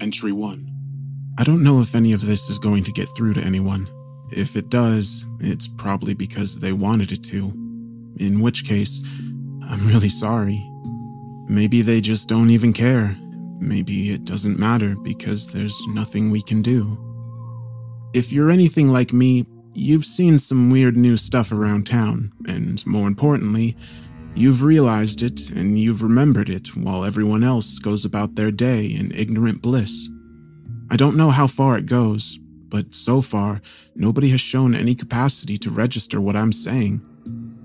Entry 1. I don't know if any of this is going to get through to anyone. If it does, it's probably because they wanted it to. In which case, I'm really sorry. Maybe they just don't even care. Maybe it doesn't matter because there's nothing we can do. If you're anything like me, you've seen some weird new stuff around town, and more importantly, you've realized it and you've remembered it while everyone else goes about their day in ignorant bliss. I don't know how far it goes, but so far, nobody has shown any capacity to register what I'm saying.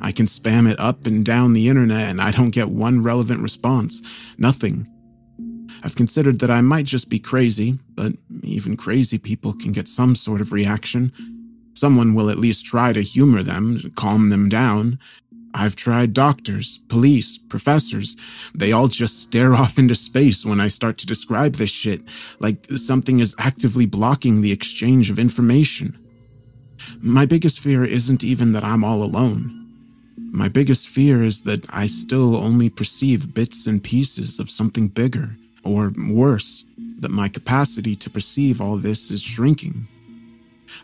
I can spam it up and down the internet and I don't get one relevant response. Nothing. I've considered that I might just be crazy, but even crazy people can get some sort of reaction. Someone will at least try to humor them, calm them down. I've tried doctors, police, professors. They all just stare off into space when I start to describe this shit, like something is actively blocking the exchange of information. My biggest fear isn't even that I'm all alone. My biggest fear is that I still only perceive bits and pieces of something bigger, or worse, that my capacity to perceive all this is shrinking.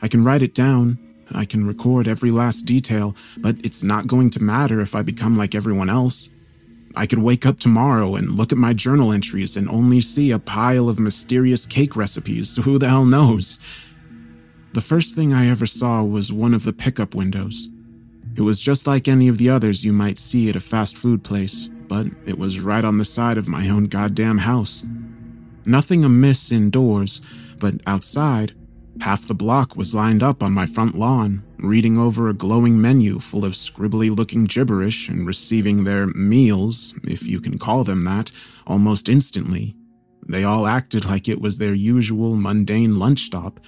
I can write it down, I can record every last detail, but it's not going to matter if I become like everyone else. I could wake up tomorrow and look at my journal entries and only see a pile of mysterious cake recipes. Who the hell knows? The first thing I ever saw was one of the pickup windows. It was just like any of the others you might see at a fast food place, but it was right on the side of my own goddamn house. Nothing amiss indoors, but outside, half the block was lined up on my front lawn, reading over a glowing menu full of scribbly looking gibberish and receiving their meals, if you can call them that, almost instantly. They all acted like it was their usual mundane lunch stop,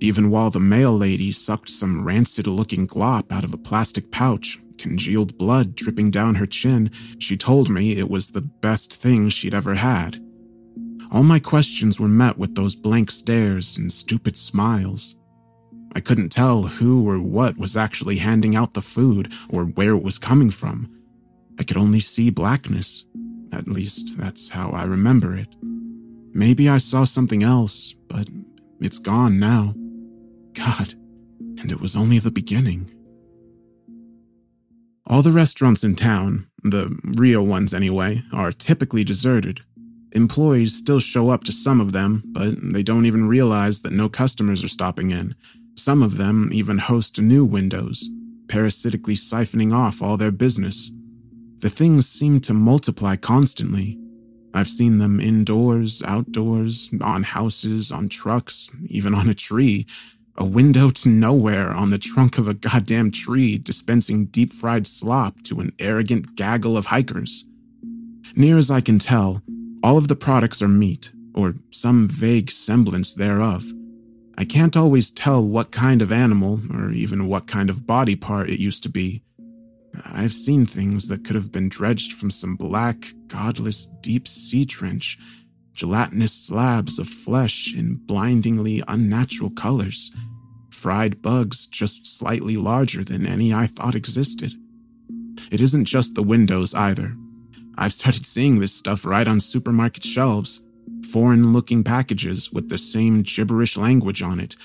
even while the mail lady sucked some rancid looking glop out of a plastic pouch, congealed blood dripping down her chin, she told me it was the best thing she'd ever had. All my questions were met with those blank stares and stupid smiles. I couldn't tell who or what was actually handing out the food or where it was coming from. I could only see blackness. At least, that's how I remember it. Maybe I saw something else, but it's gone now. God, and it was only the beginning. All the restaurants in town, the real ones anyway, are typically deserted. Employees still show up to some of them, but they don't even realize that no customers are stopping in. Some of them even host new windows, parasitically siphoning off all their business. The things seem to multiply constantly. I've seen them indoors, outdoors, on houses, on trucks, even on a tree, a window to nowhere on the trunk of a goddamn tree dispensing deep fried slop to an arrogant gaggle of hikers. Near as I can tell, all of the products are meat, or some vague semblance thereof. I can't always tell what kind of animal, or even what kind of body part it used to be. I've seen things that could have been dredged from some black, godless deep sea trench, gelatinous slabs of flesh in blindingly unnatural colors fried bugs just slightly larger than any I thought existed. It isn't just the windows either. I've started seeing this stuff right on supermarket shelves. Foreign looking packages with the same gibberish language on it.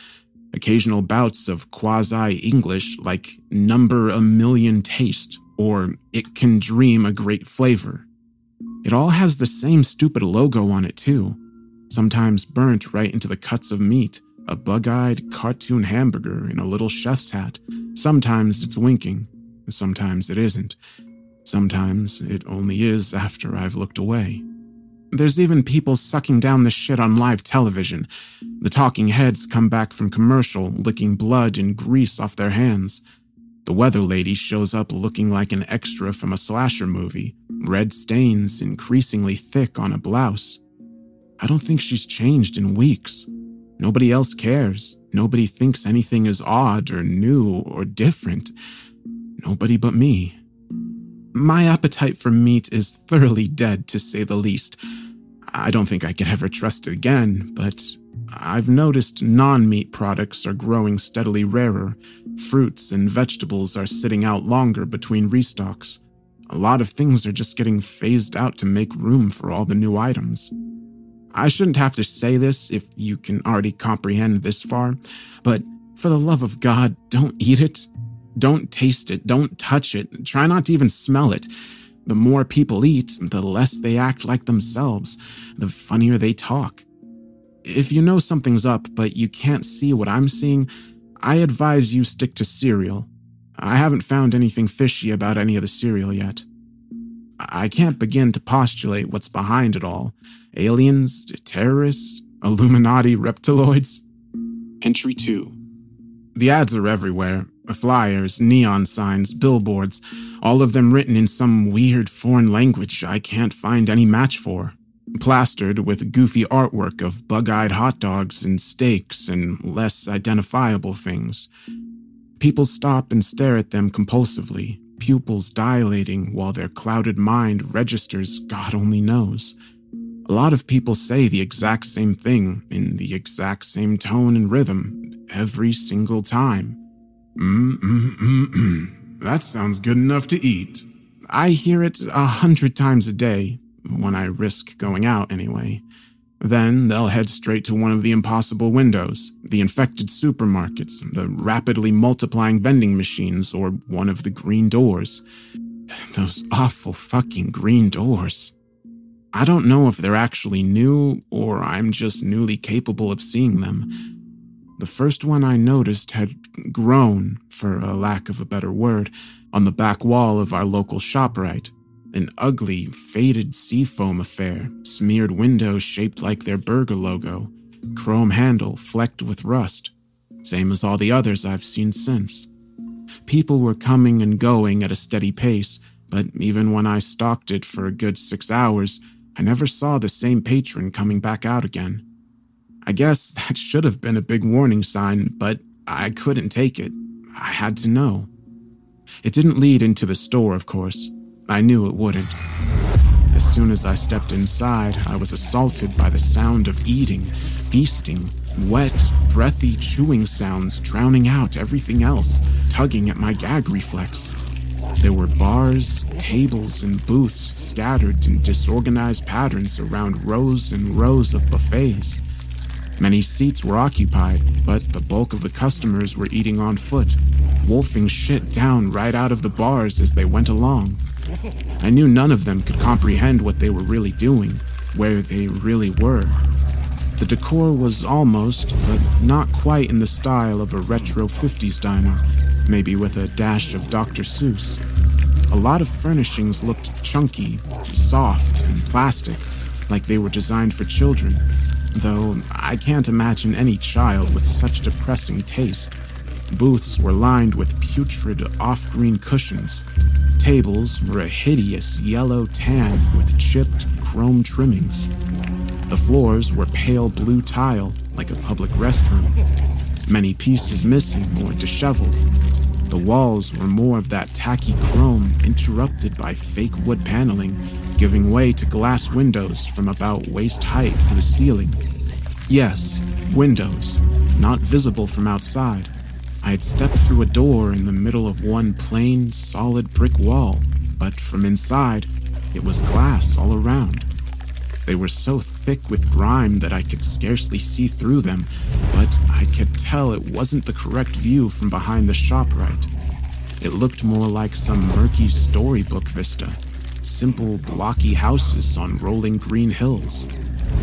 Occasional bouts of quasi English like number a million taste or it can dream a great flavor. It all has the same stupid logo on it, too, sometimes burnt right into the cuts of meat a bug eyed cartoon hamburger in a little chef's hat. Sometimes it's winking, sometimes it isn't. Sometimes it only is after I've looked away. There's even people sucking down the shit on live television. The talking heads come back from commercial, licking blood and grease off their hands. The weather lady shows up looking like an extra from a slasher movie, red stains increasingly thick on a blouse. I don't think she's changed in weeks. Nobody else cares. Nobody thinks anything is odd or new or different. Nobody but me. My appetite for meat is thoroughly dead, to say the least. I don't think I could ever trust it again, but I've noticed non meat products are growing steadily rarer. Fruits and vegetables are sitting out longer between restocks. A lot of things are just getting phased out to make room for all the new items. I shouldn't have to say this if you can already comprehend this far, but for the love of God, don't eat it. Don't taste it. Don't touch it. Try not to even smell it. The more people eat, the less they act like themselves, the funnier they talk. If you know something's up, but you can't see what I'm seeing, I advise you stick to cereal. I haven't found anything fishy about any of the cereal yet. I can't begin to postulate what's behind it all aliens, terrorists, Illuminati reptiloids. Entry 2. The ads are everywhere flyers, neon signs, billboards, all of them written in some weird foreign language I can't find any match for. Plastered with goofy artwork of bug eyed hot dogs and steaks and less identifiable things. People stop and stare at them compulsively, pupils dilating while their clouded mind registers God only knows. A lot of people say the exact same thing in the exact same tone and rhythm every single time. Mm, mm, mm, mm. That sounds good enough to eat. I hear it a hundred times a day, when I risk going out anyway. Then they'll head straight to one of the impossible windows, the infected supermarkets, the rapidly multiplying vending machines, or one of the green doors. Those awful fucking green doors. I don't know if they're actually new or I'm just newly capable of seeing them. The first one I noticed had grown, for a lack of a better word, on the back wall of our local ShopRite. An ugly, faded seafoam affair, smeared windows shaped like their burger logo, chrome handle flecked with rust, same as all the others I've seen since. People were coming and going at a steady pace, but even when I stalked it for a good six hours, I never saw the same patron coming back out again. I guess that should have been a big warning sign, but I couldn't take it. I had to know. It didn't lead into the store, of course. I knew it wouldn't. As soon as I stepped inside, I was assaulted by the sound of eating, feasting, wet, breathy chewing sounds drowning out everything else, tugging at my gag reflex. There were bars, tables, and booths scattered in disorganized patterns around rows and rows of buffets. Many seats were occupied, but the bulk of the customers were eating on foot, wolfing shit down right out of the bars as they went along. I knew none of them could comprehend what they were really doing, where they really were. The decor was almost, but not quite in the style of a retro 50s diner, maybe with a dash of Dr. Seuss. A lot of furnishings looked chunky, soft, and plastic, like they were designed for children, though I can't imagine any child with such depressing taste. Booths were lined with putrid off green cushions. Tables were a hideous yellow tan with chipped chrome trimmings. The floors were pale blue tile, like a public restroom. Many pieces missing or disheveled, the walls were more of that tacky chrome interrupted by fake wood paneling, giving way to glass windows from about waist height to the ceiling. Yes, windows, not visible from outside. I had stepped through a door in the middle of one plain, solid brick wall, but from inside, it was glass all around. They were so thick with grime that I could scarcely see through them, but I could tell it wasn't the correct view from behind the ShopRite. It looked more like some murky storybook vista, simple, blocky houses on rolling green hills.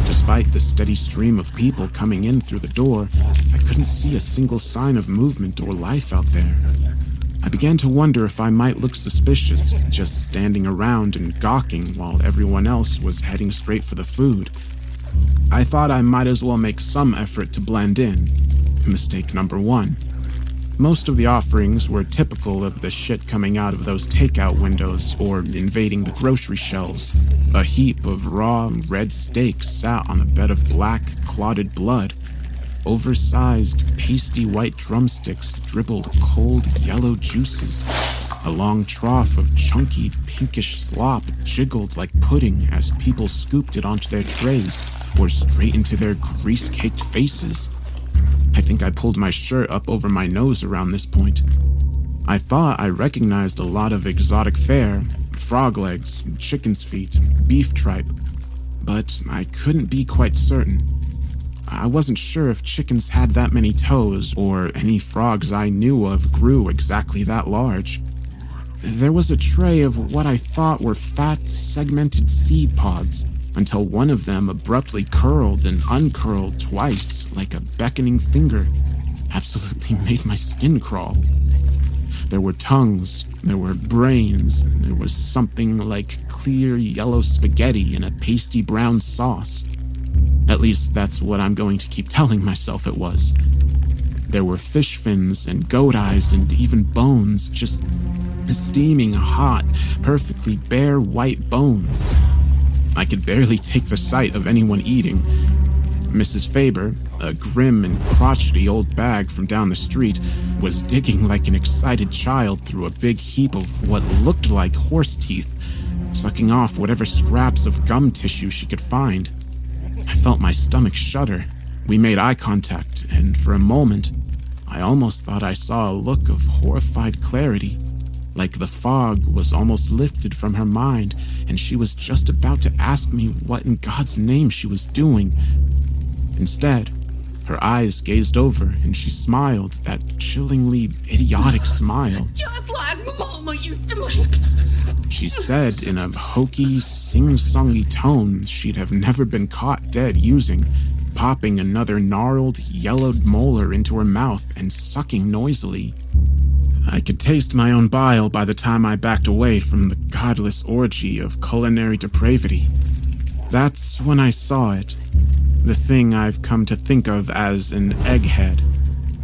Despite the steady stream of people coming in through the door, I couldn't see a single sign of movement or life out there. I began to wonder if I might look suspicious, just standing around and gawking while everyone else was heading straight for the food. I thought I might as well make some effort to blend in. Mistake number one. Most of the offerings were typical of the shit coming out of those takeout windows or invading the grocery shelves. A heap of raw red steak sat on a bed of black, clotted blood, Oversized, pasty white drumsticks dribbled cold yellow juices. A long trough of chunky, pinkish slop jiggled like pudding as people scooped it onto their trays or straight into their grease caked faces. I think I pulled my shirt up over my nose around this point. I thought I recognized a lot of exotic fare frog legs, chicken's feet, beef tripe. but I couldn't be quite certain. I wasn't sure if chickens had that many toes or any frogs I knew of grew exactly that large. There was a tray of what I thought were fat, segmented seed pods until one of them abruptly curled and uncurled twice like a beckoning finger. Absolutely made my skin crawl. There were tongues, there were brains, there was something like clear yellow spaghetti in a pasty brown sauce. At least that's what I'm going to keep telling myself it was. There were fish fins and goat eyes and even bones, just steaming hot, perfectly bare white bones. I could barely take the sight of anyone eating. Mrs. Faber, a grim and crotchety old bag from down the street, was digging like an excited child through a big heap of what looked like horse teeth, sucking off whatever scraps of gum tissue she could find. I felt my stomach shudder. We made eye contact, and for a moment, I almost thought I saw a look of horrified clarity like the fog was almost lifted from her mind, and she was just about to ask me what in God's name she was doing. Instead, her eyes gazed over and she smiled that chillingly idiotic smile. Just like Mama used to make. She said in a hokey, sing songy tone she'd have never been caught dead using, popping another gnarled, yellowed molar into her mouth and sucking noisily. I could taste my own bile by the time I backed away from the godless orgy of culinary depravity. That's when I saw it. The thing I've come to think of as an egghead.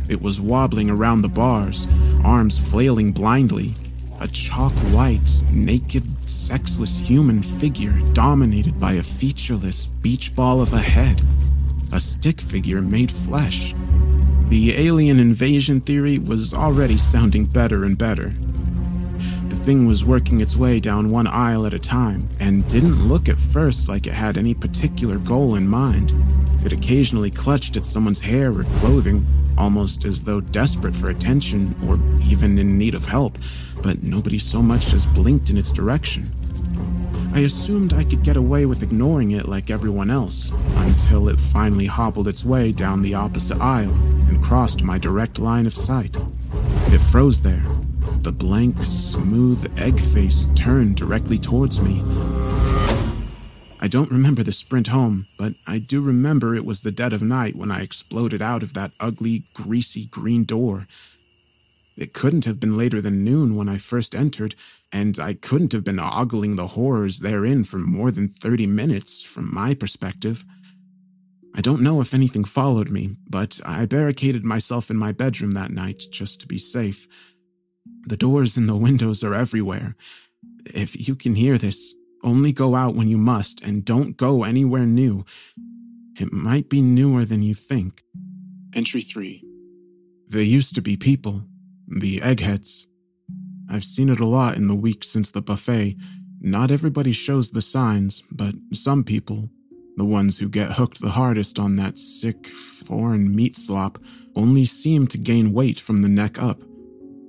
It was wobbling around the bars, arms flailing blindly. A chalk white, naked, sexless human figure dominated by a featureless beach ball of a head. A stick figure made flesh, the alien invasion theory was already sounding better and better. The thing was working its way down one aisle at a time, and didn't look at first like it had any particular goal in mind. It occasionally clutched at someone's hair or clothing, almost as though desperate for attention or even in need of help, but nobody so much as blinked in its direction. I assumed I could get away with ignoring it like everyone else, until it finally hobbled its way down the opposite aisle and crossed my direct line of sight. It froze there, the blank, smooth egg face turned directly towards me. I don't remember the sprint home, but I do remember it was the dead of night when I exploded out of that ugly, greasy green door. It couldn't have been later than noon when I first entered, and I couldn't have been ogling the horrors therein for more than 30 minutes, from my perspective. I don't know if anything followed me, but I barricaded myself in my bedroom that night just to be safe. The doors and the windows are everywhere. If you can hear this, only go out when you must and don't go anywhere new. It might be newer than you think. Entry 3. There used to be people, the eggheads, I've seen it a lot in the weeks since the buffet. Not everybody shows the signs, but some people, the ones who get hooked the hardest on that sick, foreign meat slop, only seem to gain weight from the neck up.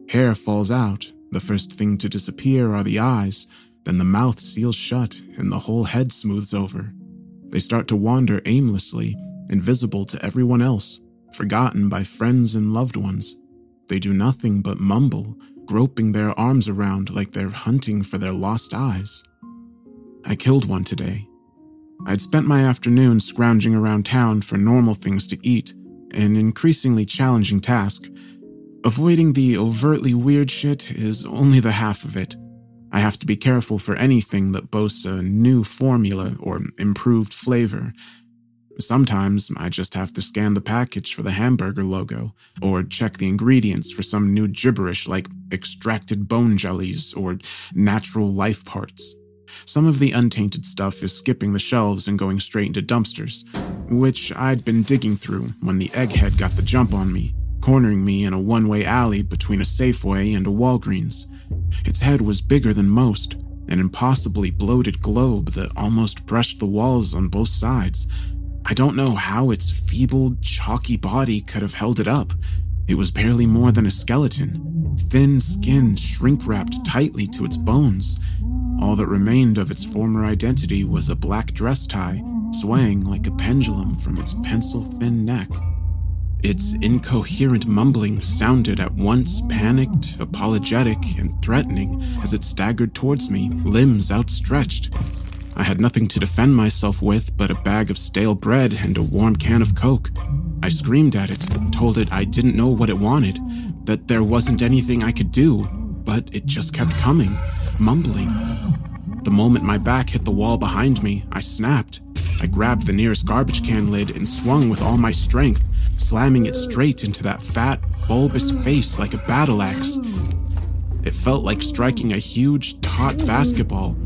Hair falls out, the first thing to disappear are the eyes, then the mouth seals shut and the whole head smooths over. They start to wander aimlessly, invisible to everyone else, forgotten by friends and loved ones. They do nothing but mumble, groping their arms around like they're hunting for their lost eyes. I killed one today. I'd spent my afternoon scrounging around town for normal things to eat, an increasingly challenging task. Avoiding the overtly weird shit is only the half of it. I have to be careful for anything that boasts a new formula or improved flavor, Sometimes I just have to scan the package for the hamburger logo, or check the ingredients for some new gibberish like extracted bone jellies or natural life parts. Some of the untainted stuff is skipping the shelves and going straight into dumpsters, which I'd been digging through when the egghead got the jump on me, cornering me in a one way alley between a Safeway and a Walgreens. Its head was bigger than most, an impossibly bloated globe that almost brushed the walls on both sides, I don't know how its feeble, chalky body could have held it up. It was barely more than a skeleton, thin skin shrink wrapped tightly to its bones. All that remained of its former identity was a black dress tie swaying like a pendulum from its pencil thin neck. Its incoherent mumbling sounded at once panicked, apologetic, and threatening as it staggered towards me, limbs outstretched. I had nothing to defend myself with but a bag of stale bread and a warm can of Coke. I screamed at it, told it I didn't know what it wanted, that there wasn't anything I could do, but it just kept coming, mumbling. The moment my back hit the wall behind me, I snapped. I grabbed the nearest garbage can lid and swung with all my strength, slamming it straight into that fat, bulbous face like a battle axe. It felt like striking a huge, taut basketball.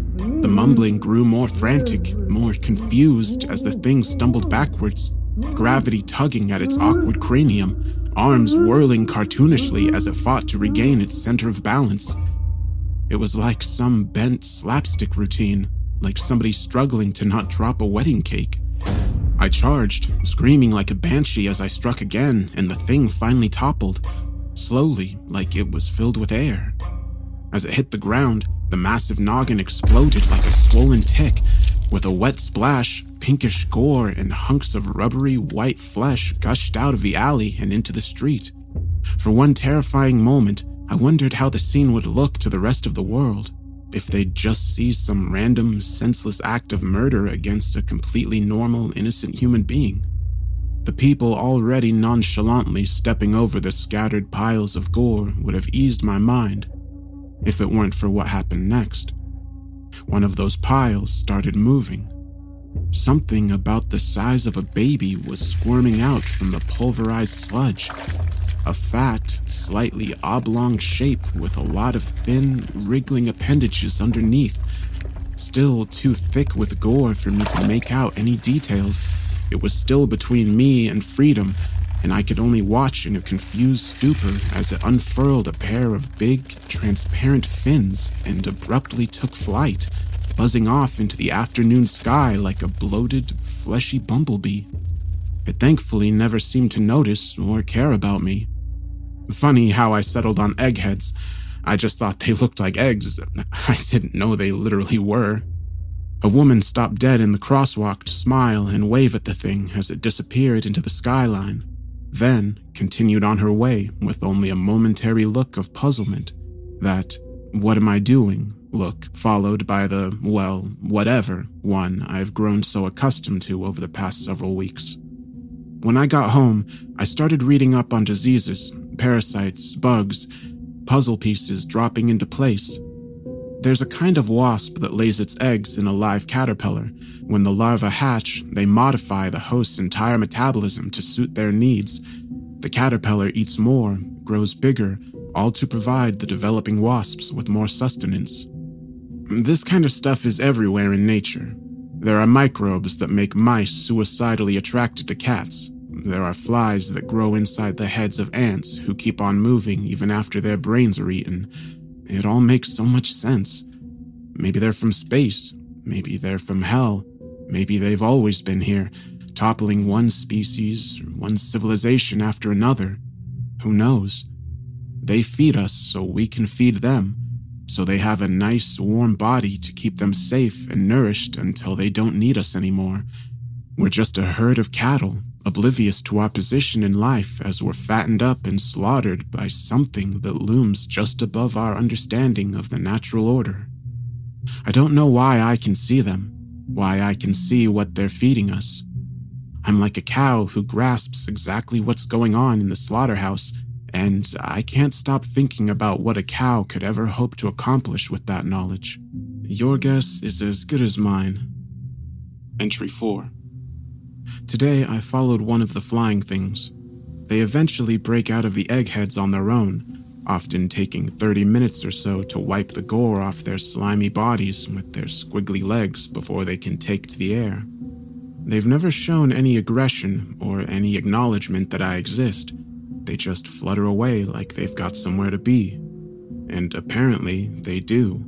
The mumbling grew more frantic, more confused as the thing stumbled backwards, gravity tugging at its awkward cranium, arms whirling cartoonishly as it fought to regain its center of balance. It was like some bent slapstick routine, like somebody struggling to not drop a wedding cake. I charged, screaming like a banshee as I struck again, and the thing finally toppled, slowly, like it was filled with air. As it hit the ground, the massive noggin exploded like a swollen tick. With a wet splash, pinkish gore and hunks of rubbery white flesh gushed out of the alley and into the street. For one terrifying moment, I wondered how the scene would look to the rest of the world if they'd just see some random, senseless act of murder against a completely normal, innocent human being. The people already nonchalantly stepping over the scattered piles of gore would have eased my mind if it weren't for what happened next. One of those piles started moving. Something about the size of a baby was squirming out from the pulverized sludge, a fat, slightly oblong shape with a lot of thin, wriggling appendages underneath. Still too thick with gore for me to make out any details. It was still between me and freedom, and I could only watch in a confused stupor as it unfurled a pair of big, transparent fins and abruptly took flight, buzzing off into the afternoon sky like a bloated, fleshy bumblebee. It thankfully never seemed to notice or care about me. Funny how I settled on eggheads. I just thought they looked like eggs. I didn't know they literally were. A woman stopped dead in the crosswalk to smile and wave at the thing as it disappeared into the skyline, then continued on her way with only a momentary look of puzzlement. That, what am I doing? look, followed by the, well, whatever one I've grown so accustomed to over the past several weeks. When I got home, I started reading up on diseases parasites, bugs, puzzle pieces dropping into place. There's a kind of wasp that lays its eggs in a live caterpillar. When the larvae hatch, they modify the host's entire metabolism to suit their needs. The caterpillar eats more, grows bigger, all to provide the developing wasps with more sustenance. This kind of stuff is everywhere in nature. There are microbes that make mice suicidally attracted to cats. There are flies that grow inside the heads of ants who keep on moving even after their brains are eaten. It all makes so much sense. Maybe they're from space. Maybe they're from hell. Maybe they've always been here, toppling one species, or one civilization after another. Who knows? They feed us so we can feed them, so they have a nice, warm body to keep them safe and nourished until they don't need us anymore. We're just a herd of cattle oblivious to our position in life as we're fattened up and slaughtered by something that looms just above our understanding of the natural order. I don't know why I can see them, why I can see what they're feeding us. I'm like a cow who grasps exactly what's going on in the slaughterhouse, and I can't stop thinking about what a cow could ever hope to accomplish with that knowledge. Your guess is as good as mine. Entry 4 Today, I followed one of the flying things. They eventually break out of the eggheads on their own, often taking 30 minutes or so to wipe the gore off their slimy bodies with their squiggly legs before they can take to the air. They've never shown any aggression or any acknowledgement that I exist. They just flutter away like they've got somewhere to be. And apparently, they do.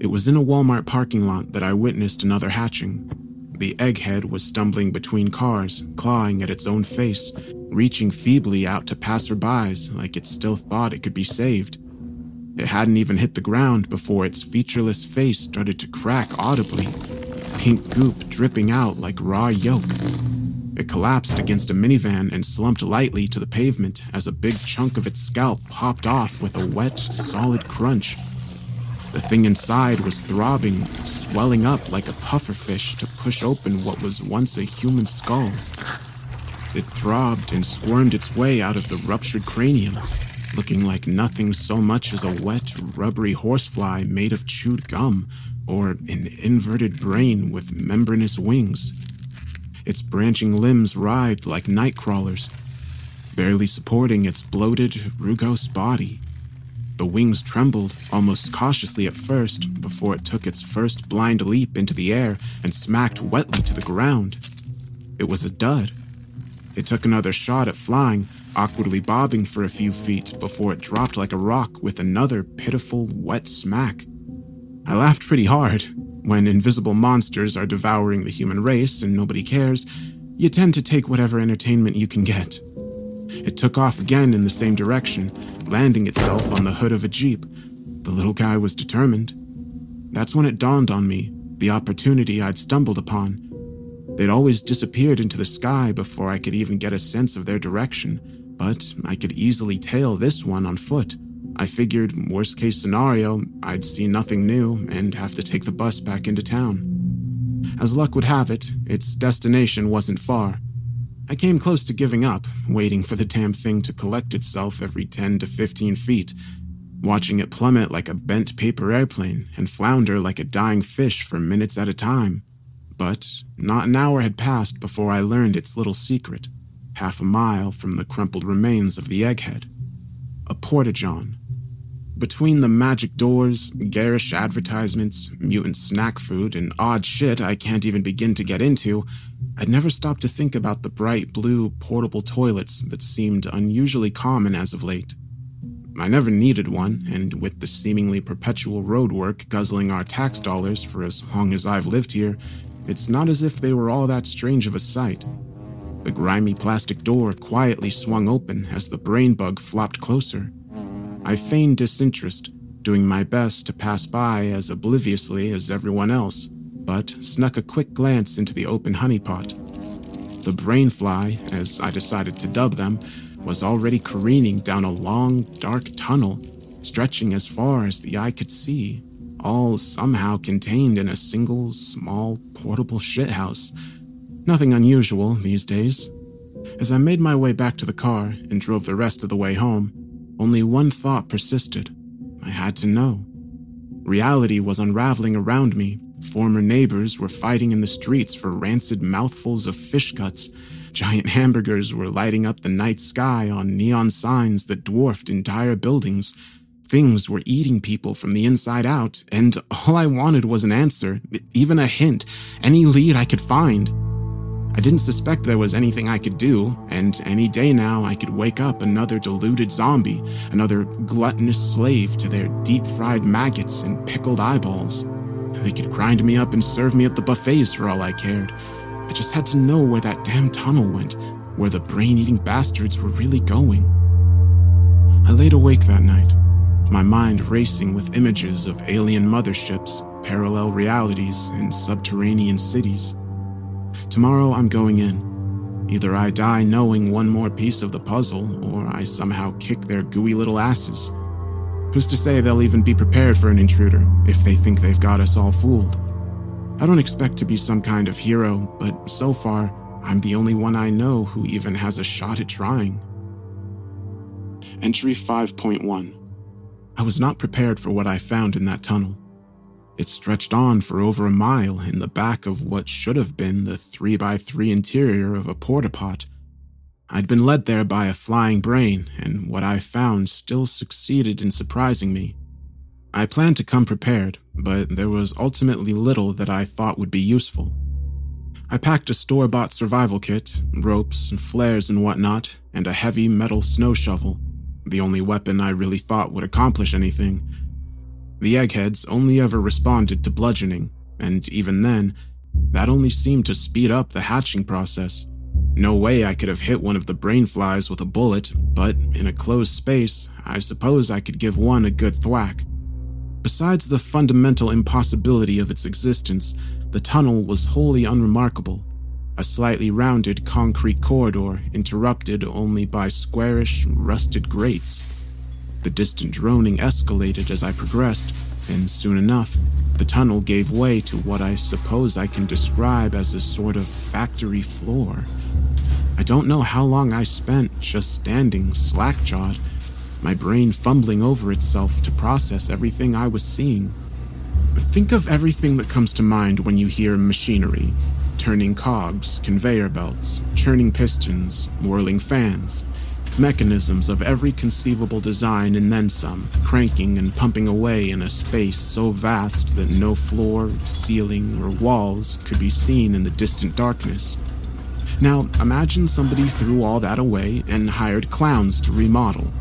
It was in a Walmart parking lot that I witnessed another hatching. The egghead was stumbling between cars, clawing at its own face, reaching feebly out to passerbys like it still thought it could be saved. It hadn't even hit the ground before its featureless face started to crack audibly, pink goop dripping out like raw yolk. It collapsed against a minivan and slumped lightly to the pavement as a big chunk of its scalp popped off with a wet, solid crunch. The thing inside was throbbing, swelling up like a pufferfish to push open what was once a human skull. It throbbed and squirmed its way out of the ruptured cranium, looking like nothing so much as a wet, rubbery horsefly made of chewed gum or an inverted brain with membranous wings. Its branching limbs writhed like night crawlers, barely supporting its bloated, rugose body. The wings trembled almost cautiously at first before it took its first blind leap into the air and smacked wetly to the ground. It was a dud it took another shot at flying, awkwardly bobbing for a few feet before it dropped like a rock with another pitiful, wet smack. I laughed pretty hard. When invisible monsters are devouring the human race and nobody cares, you tend to take whatever entertainment you can get. It took off again in the same direction, landing itself on the hood of a Jeep. The little guy was determined. That's when it dawned on me the opportunity I'd stumbled upon. They'd always disappeared into the sky before I could even get a sense of their direction, but I could easily tail this one on foot. I figured, worst case scenario, I'd see nothing new and have to take the bus back into town. As luck would have it, its destination wasn't far. I came close to giving up, waiting for the damn thing to collect itself every 10 to 15 feet, watching it plummet like a bent paper airplane and flounder like a dying fish for minutes at a time. But not an hour had passed before I learned its little secret, half a mile from the crumpled remains of the egghead. A porta-john. Between the magic doors, garish advertisements, mutant snack food, and odd shit I can't even begin to get into, I'd never stopped to think about the bright blue portable toilets that seemed unusually common as of late. I never needed one, and with the seemingly perpetual roadwork guzzling our tax dollars for as long as I've lived here, it's not as if they were all that strange of a sight. The grimy plastic door quietly swung open as the brain bug flopped closer. I feigned disinterest, doing my best to pass by as obliviously as everyone else, but snuck a quick glance into the open honeypot. The brainfly, as I decided to dub them, was already careening down a long, dark tunnel, stretching as far as the eye could see all somehow contained in a single, small, portable shithouse. Nothing unusual these days. As I made my way back to the car and drove the rest of the way home, only one thought persisted. I had to know. Reality was unraveling around me. Former neighbors were fighting in the streets for rancid mouthfuls of fish guts. Giant hamburgers were lighting up the night sky on neon signs that dwarfed entire buildings. Things were eating people from the inside out, and all I wanted was an answer, even a hint, any lead I could find. I didn't suspect there was anything I could do, and any day now I could wake up another deluded zombie, another gluttonous slave to their deep fried maggots and pickled eyeballs. They could grind me up and serve me at the buffets for all I cared. I just had to know where that damn tunnel went, where the brain eating bastards were really going. I laid awake that night, my mind racing with images of alien motherships, parallel realities, and subterranean cities. Tomorrow I'm going in. Either I die knowing one more piece of the puzzle, or I somehow kick their gooey little asses. Who's to say they'll even be prepared for an intruder if they think they've got us all fooled? I don't expect to be some kind of hero, but so far, I'm the only one I know who even has a shot at trying. Entry 5.1 I was not prepared for what I found in that tunnel. It stretched on for over a mile in the back of what should have been the 3x3 interior of a porta pot. I'd been led there by a flying brain, and what I found still succeeded in surprising me. I planned to come prepared, but there was ultimately little that I thought would be useful. I packed a store bought survival kit, ropes, flares, and whatnot, and a heavy metal snow shovel the only weapon I really thought would accomplish anything. The eggheads only ever responded to bludgeoning, and even then, that only seemed to speed up the hatching process. No way I could have hit one of the brain flies with a bullet, but in a closed space, I suppose I could give one a good thwack. Besides the fundamental impossibility of its existence, the tunnel was wholly unremarkable. A slightly rounded concrete corridor interrupted only by squarish, rusted grates. The distant droning escalated as I progressed, and soon enough, the tunnel gave way to what I suppose I can describe as a sort of factory floor. I don't know how long I spent just standing slack jawed, my brain fumbling over itself to process everything I was seeing. Think of everything that comes to mind when you hear machinery turning cogs, conveyor belts, churning pistons, whirling fans, mechanisms of every conceivable design and then some, cranking and pumping away in a space so vast that no floor, ceiling, or walls could be seen in the distant darkness. Now, imagine somebody threw all that away and hired clowns to remodel.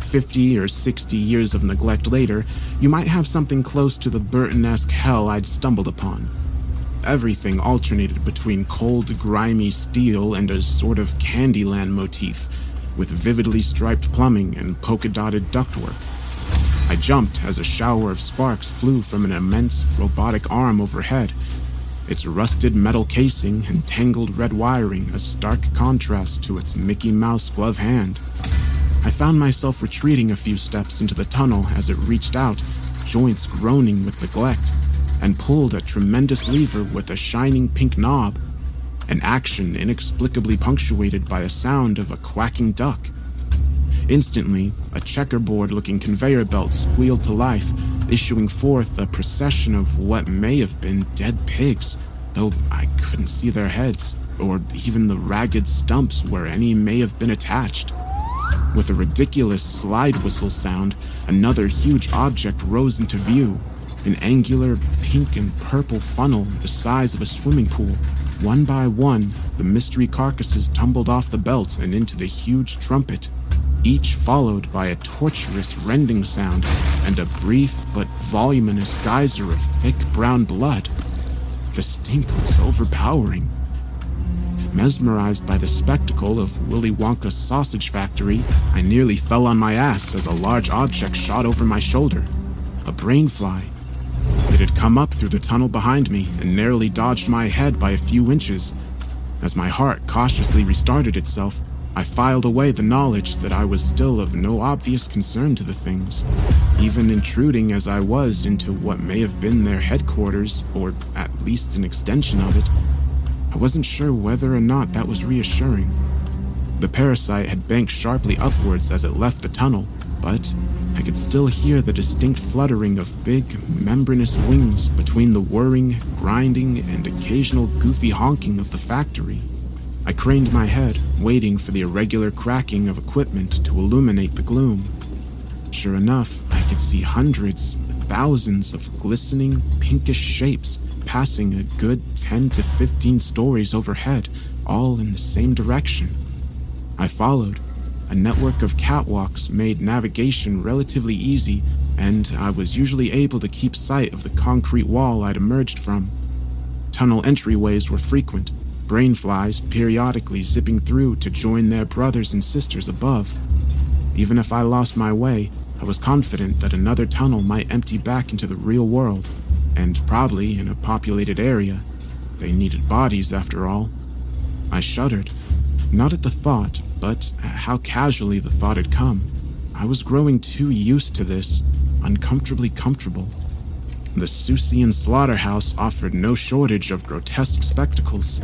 50 or 60 years of neglect later, you might have something close to the Burton esque hell I'd stumbled upon. Everything alternated between cold, grimy steel and a sort of Candyland motif, with vividly striped plumbing and polka dotted ductwork. I jumped as a shower of sparks flew from an immense robotic arm overhead its rusted metal casing and tangled red wiring a stark contrast to its Mickey Mouse glove hand. I found myself retreating a few steps into the tunnel as it reached out, joints groaning with neglect, and pulled a tremendous lever with a shining pink knob, an action inexplicably punctuated by a sound of a quacking duck. Instantly, a checkerboard looking conveyor belt squealed to life, issuing forth a procession of what may have been dead pigs, though I couldn't see their heads, or even the ragged stumps where any may have been attached. With a ridiculous slide whistle sound, another huge object rose into view an angular pink and purple funnel the size of a swimming pool. One by one, the mystery carcasses tumbled off the belt and into the huge trumpet each followed by a torturous rending sound and a brief but voluminous geyser of thick brown blood. The stink was overpowering. Mesmerized by the spectacle of Willy Wonka's sausage factory, I nearly fell on my ass as a large object shot over my shoulder. A brain fly. It had come up through the tunnel behind me and narrowly dodged my head by a few inches. As my heart cautiously restarted itself, I filed away the knowledge that I was still of no obvious concern to the things, even intruding as I was into what may have been their headquarters, or at least an extension of it. I wasn't sure whether or not that was reassuring. The parasite had banked sharply upwards as it left the tunnel, but I could still hear the distinct fluttering of big, membranous wings between the whirring, grinding, and occasional goofy honking of the factory. I craned my head, waiting for the irregular cracking of equipment to illuminate the gloom. Sure enough, I could see hundreds, thousands of glistening, pinkish shapes passing a good 10 to 15 stories overhead, all in the same direction. I followed. A network of catwalks made navigation relatively easy, and I was usually able to keep sight of the concrete wall I'd emerged from. Tunnel entryways were frequent, brainflies periodically zipping through to join their brothers and sisters above. Even if I lost my way, I was confident that another tunnel might empty back into the real world, and probably in a populated area. They needed bodies, after all. I shuddered, not at the thought, but at how casually the thought had come. I was growing too used to this, uncomfortably comfortable. The Seussian slaughterhouse offered no shortage of grotesque spectacles.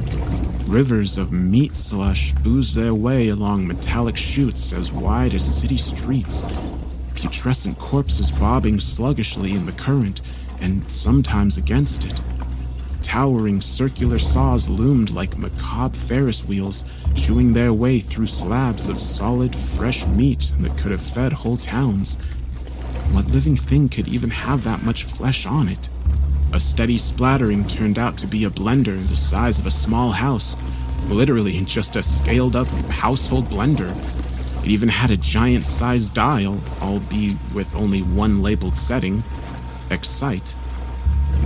Rivers of meat slush oozed their way along metallic chutes as wide as city streets, putrescent corpses bobbing sluggishly in the current and sometimes against it. Towering circular saws loomed like macabre Ferris wheels, chewing their way through slabs of solid, fresh meat that could have fed whole towns. What living thing could even have that much flesh on it? A steady splattering turned out to be a blender the size of a small house, literally just a scaled up household blender. It even had a giant sized dial, albeit with only one labeled setting Excite.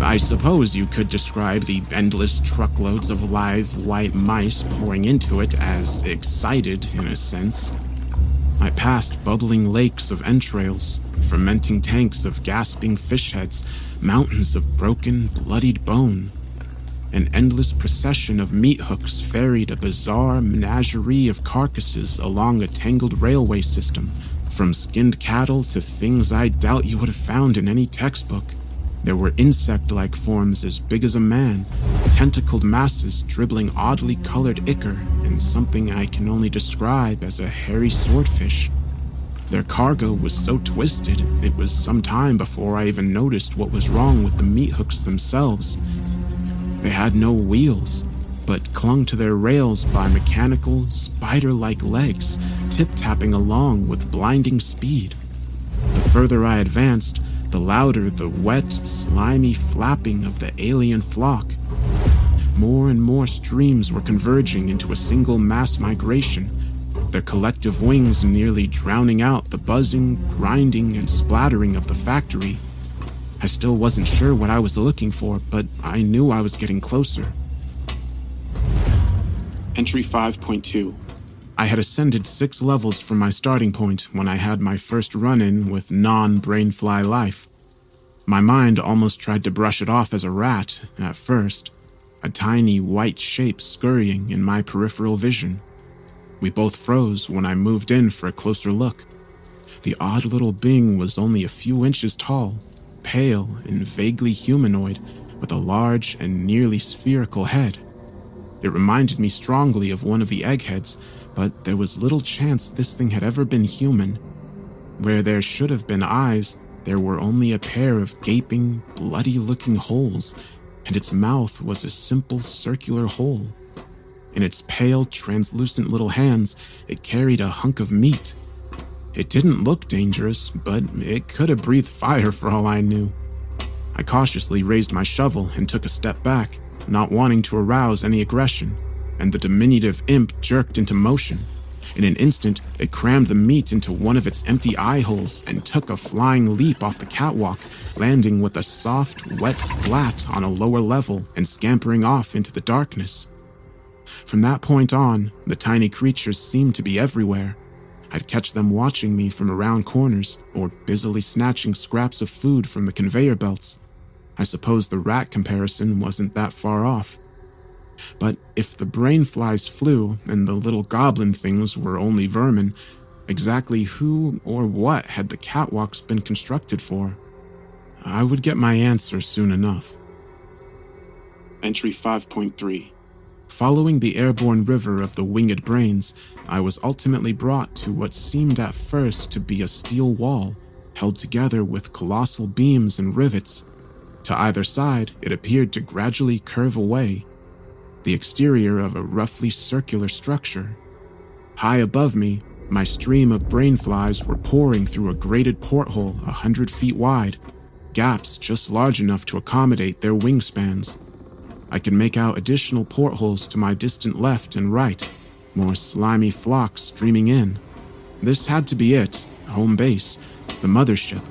I suppose you could describe the endless truckloads of live white mice pouring into it as excited, in a sense. I passed bubbling lakes of entrails, fermenting tanks of gasping fish heads, mountains of broken, bloodied bone. An endless procession of meat hooks ferried a bizarre menagerie of carcasses along a tangled railway system, from skinned cattle to things I doubt you would have found in any textbook. There were insect like forms as big as a man, tentacled masses dribbling oddly colored ichor, and something I can only describe as a hairy swordfish. Their cargo was so twisted, it was some time before I even noticed what was wrong with the meat hooks themselves. They had no wheels, but clung to their rails by mechanical, spider like legs, tip tapping along with blinding speed. The further I advanced, the louder the wet, slimy flapping of the alien flock. More and more streams were converging into a single mass migration, their collective wings nearly drowning out the buzzing, grinding, and splattering of the factory. I still wasn't sure what I was looking for, but I knew I was getting closer. Entry 5.2 I had ascended six levels from my starting point when I had my first run in with non brainfly life. My mind almost tried to brush it off as a rat at first, a tiny white shape scurrying in my peripheral vision. We both froze when I moved in for a closer look. The odd little being was only a few inches tall, pale and vaguely humanoid, with a large and nearly spherical head. It reminded me strongly of one of the eggheads but there was little chance this thing had ever been human. Where there should have been eyes, there were only a pair of gaping, bloody looking holes, and its mouth was a simple circular hole. In its pale, translucent little hands, it carried a hunk of meat. It didn't look dangerous, but it could have breathed fire for all I knew. I cautiously raised my shovel and took a step back, not wanting to arouse any aggression and the diminutive imp jerked into motion. In an instant, it crammed the meat into one of its empty eye holes and took a flying leap off the catwalk, landing with a soft, wet splat on a lower level and scampering off into the darkness. From that point on, the tiny creatures seemed to be everywhere. I'd catch them watching me from around corners or busily snatching scraps of food from the conveyor belts. I suppose the rat comparison wasn't that far off. But if the brain flies flew and the little goblin things were only vermin, exactly who or what had the catwalks been constructed for? I would get my answer soon enough. Entry 5.3 Following the airborne river of the winged brains, I was ultimately brought to what seemed at first to be a steel wall, held together with colossal beams and rivets. To either side, it appeared to gradually curve away, the exterior of a roughly circular structure. High above me, my stream of brainflies were pouring through a grated porthole a hundred feet wide, gaps just large enough to accommodate their wingspans. I could make out additional portholes to my distant left and right, more slimy flocks streaming in. This had to be it, home base, the mothership.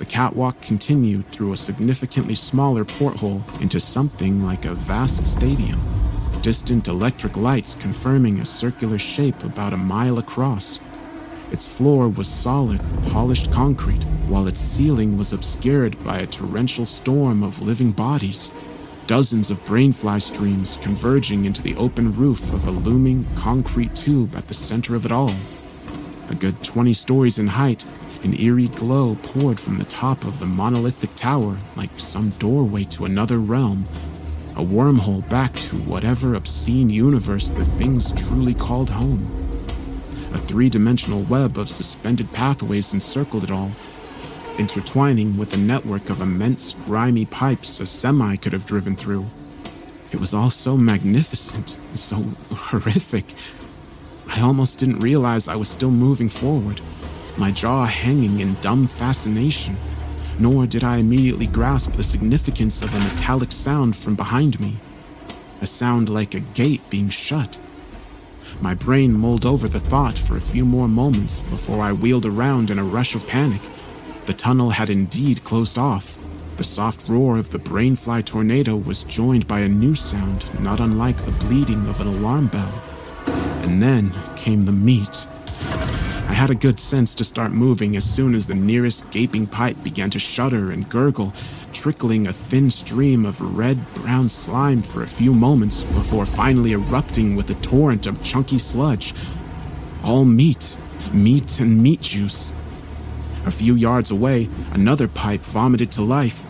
The catwalk continued through a significantly smaller porthole into something like a vast stadium, distant electric lights confirming a circular shape about a mile across. Its floor was solid, polished concrete, while its ceiling was obscured by a torrential storm of living bodies. Dozens of brainfly streams converging into the open roof of a looming concrete tube at the center of it all. A good 20 stories in height, an eerie glow poured from the top of the monolithic tower like some doorway to another realm, a wormhole back to whatever obscene universe the things truly called home. A three dimensional web of suspended pathways encircled it all, intertwining with a network of immense, grimy pipes a semi could have driven through. It was all so magnificent, so horrific. I almost didn't realize I was still moving forward my jaw hanging in dumb fascination, nor did I immediately grasp the significance of a metallic sound from behind me, a sound like a gate being shut. My brain mulled over the thought for a few more moments before I wheeled around in a rush of panic. The tunnel had indeed closed off. the soft roar of the brainfly tornado was joined by a new sound not unlike the bleeding of an alarm bell. And then came the meat. Had a good sense to start moving as soon as the nearest gaping pipe began to shudder and gurgle, trickling a thin stream of red brown slime for a few moments before finally erupting with a torrent of chunky sludge. All meat, meat and meat juice. A few yards away, another pipe vomited to life.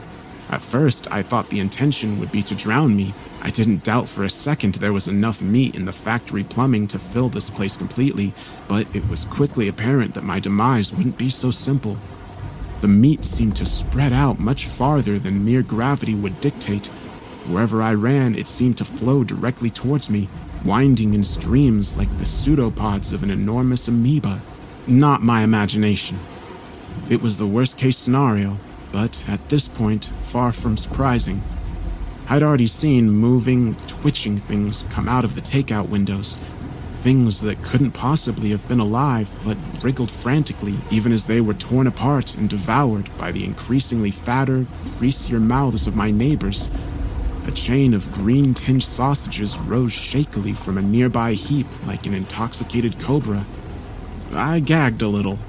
At first, I thought the intention would be to drown me. I didn't doubt for a second there was enough meat in the factory plumbing to fill this place completely, but it was quickly apparent that my demise wouldn't be so simple. The meat seemed to spread out much farther than mere gravity would dictate. Wherever I ran, it seemed to flow directly towards me, winding in streams like the pseudopods of an enormous amoeba. Not my imagination. It was the worst case scenario, but at this point, far from surprising. I'd already seen moving, twitching things come out of the takeout windows. Things that couldn't possibly have been alive, but wriggled frantically even as they were torn apart and devoured by the increasingly fatter, greasier mouths of my neighbors. A chain of green tinged sausages rose shakily from a nearby heap like an intoxicated cobra. I gagged a little.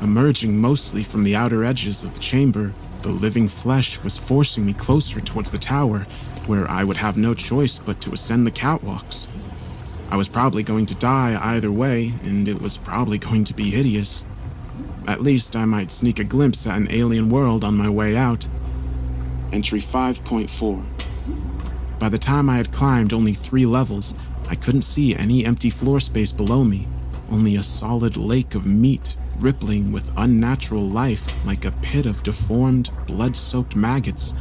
Emerging mostly from the outer edges of the chamber, the living flesh was forcing me closer towards the tower, where I would have no choice but to ascend the catwalks. I was probably going to die either way, and it was probably going to be hideous. At least I might sneak a glimpse at an alien world on my way out. Entry 5.4. By the time I had climbed only three levels, I couldn't see any empty floor space below me, only a solid lake of meat rippling with unnatural life like a pit of deformed, blood soaked maggots.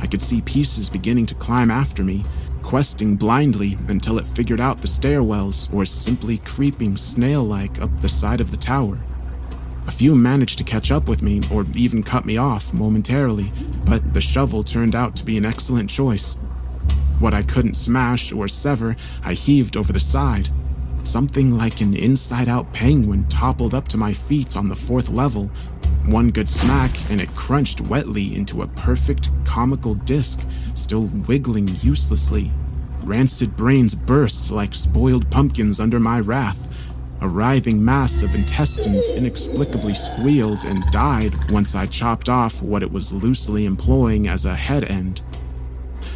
I could see pieces beginning to climb after me, questing blindly until it figured out the stairwells or simply creeping snail like up the side of the tower. A few managed to catch up with me or even cut me off momentarily, but the shovel turned out to be an excellent choice. What I couldn't smash or sever, I heaved over the side. Something like an inside out penguin toppled up to my feet on the fourth level. One good smack, and it crunched wetly into a perfect comical disc, still wiggling uselessly. Rancid brains burst like spoiled pumpkins under my wrath. A writhing mass of intestines inexplicably squealed and died once I chopped off what it was loosely employing as a head end.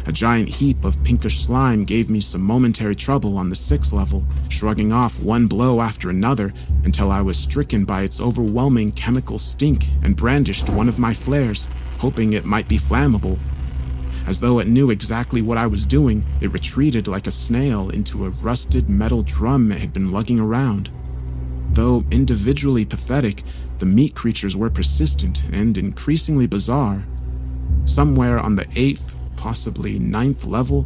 A giant heap of pinkish slime gave me some momentary trouble on the sixth level, shrugging off one blow after another until I was stricken by its overwhelming chemical stink and brandished one of my flares, hoping it might be flammable. As though it knew exactly what I was doing, it retreated like a snail into a rusted metal drum it had been lugging around. Though individually pathetic, the meat creatures were persistent and increasingly bizarre. Somewhere on the eighth possibly ninth level,